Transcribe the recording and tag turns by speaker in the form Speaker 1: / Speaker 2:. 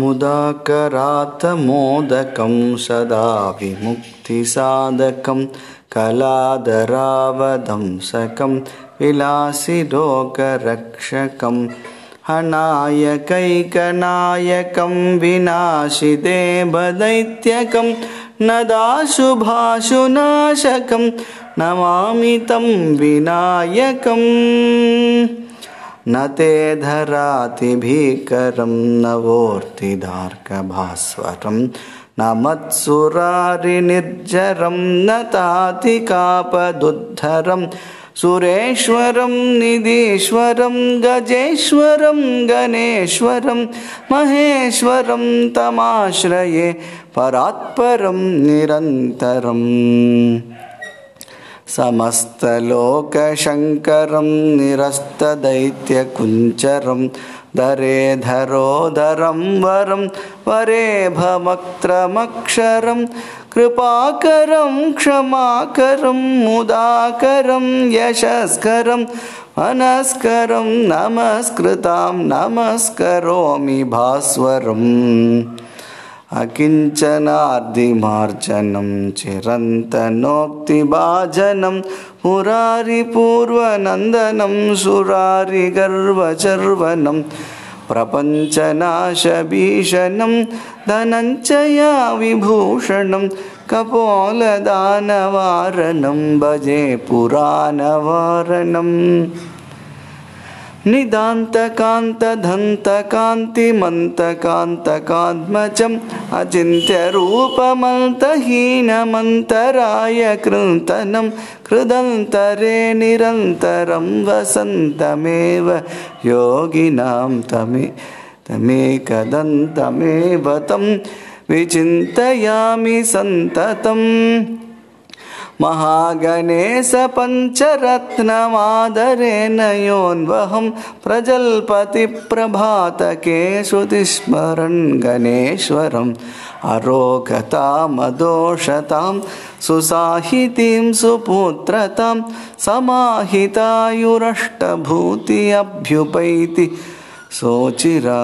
Speaker 1: मुदाकरातमोदकं सदा विमुक्तिसाधकं कलादरावदंसकं विलासिरोगरक्षकम् अनायकैकनायकं विनाशिदेवदैत्यकं नदाशुभाशुनाशकं नमामि तं विनायकम् न ते धरातिभीकरं नवोर्तिदार्कभास्वरं न मत्सुरारिनिर्जरं न तातिकापदुद्धरम् सुरेश्वरं, निधीश्वरं, गजेश्वरं, गणेश्वरं, महेश्वरं तमाश्रये परात्परं निरन्तरम्। समस्तलोकशङ्करं निरस्तदैत्यकुञ्चरं दरे धरोदरं वरं वरे भमक्त्रमक्षरं कृपाकरं क्षमाकरं मुदाकरं यशस्करं मनस्करं नमस्कृतां नमस्करोमि भास्वरम् अकिञ्चनार्दिमार्जनं चिरन्तनोक्तिभाजनं मुरारिपूर्वनन्दनं सुरारिगर्वचर्वनं प्रपञ्चनाशभीषणं धनञ्चया विभूषणं कपोलदानवारणं भजे पुराणवारणम् निदान्तकान्तदन्तकान्तिमन्तकान्तकात्मजम् अचिन्त्यरूपमन्तहीनमन्तराय कृन्तनं कृदन्तरे निरन्तरं वसन्तमेव योगिनां तमे तमेकदन्तमेव तं विचिन्तयामि सन्ततम् महागणेशपञ्चरत्नमादरेण योन्वहं प्रजल्पतिप्रभातके श्रुतिस्मरन् गणेश्वरम् अरोगतामदोषतां सुसाहितीं सुपुत्रतां समाहितायुरष्टभूति अभ्युपैति सोचिरा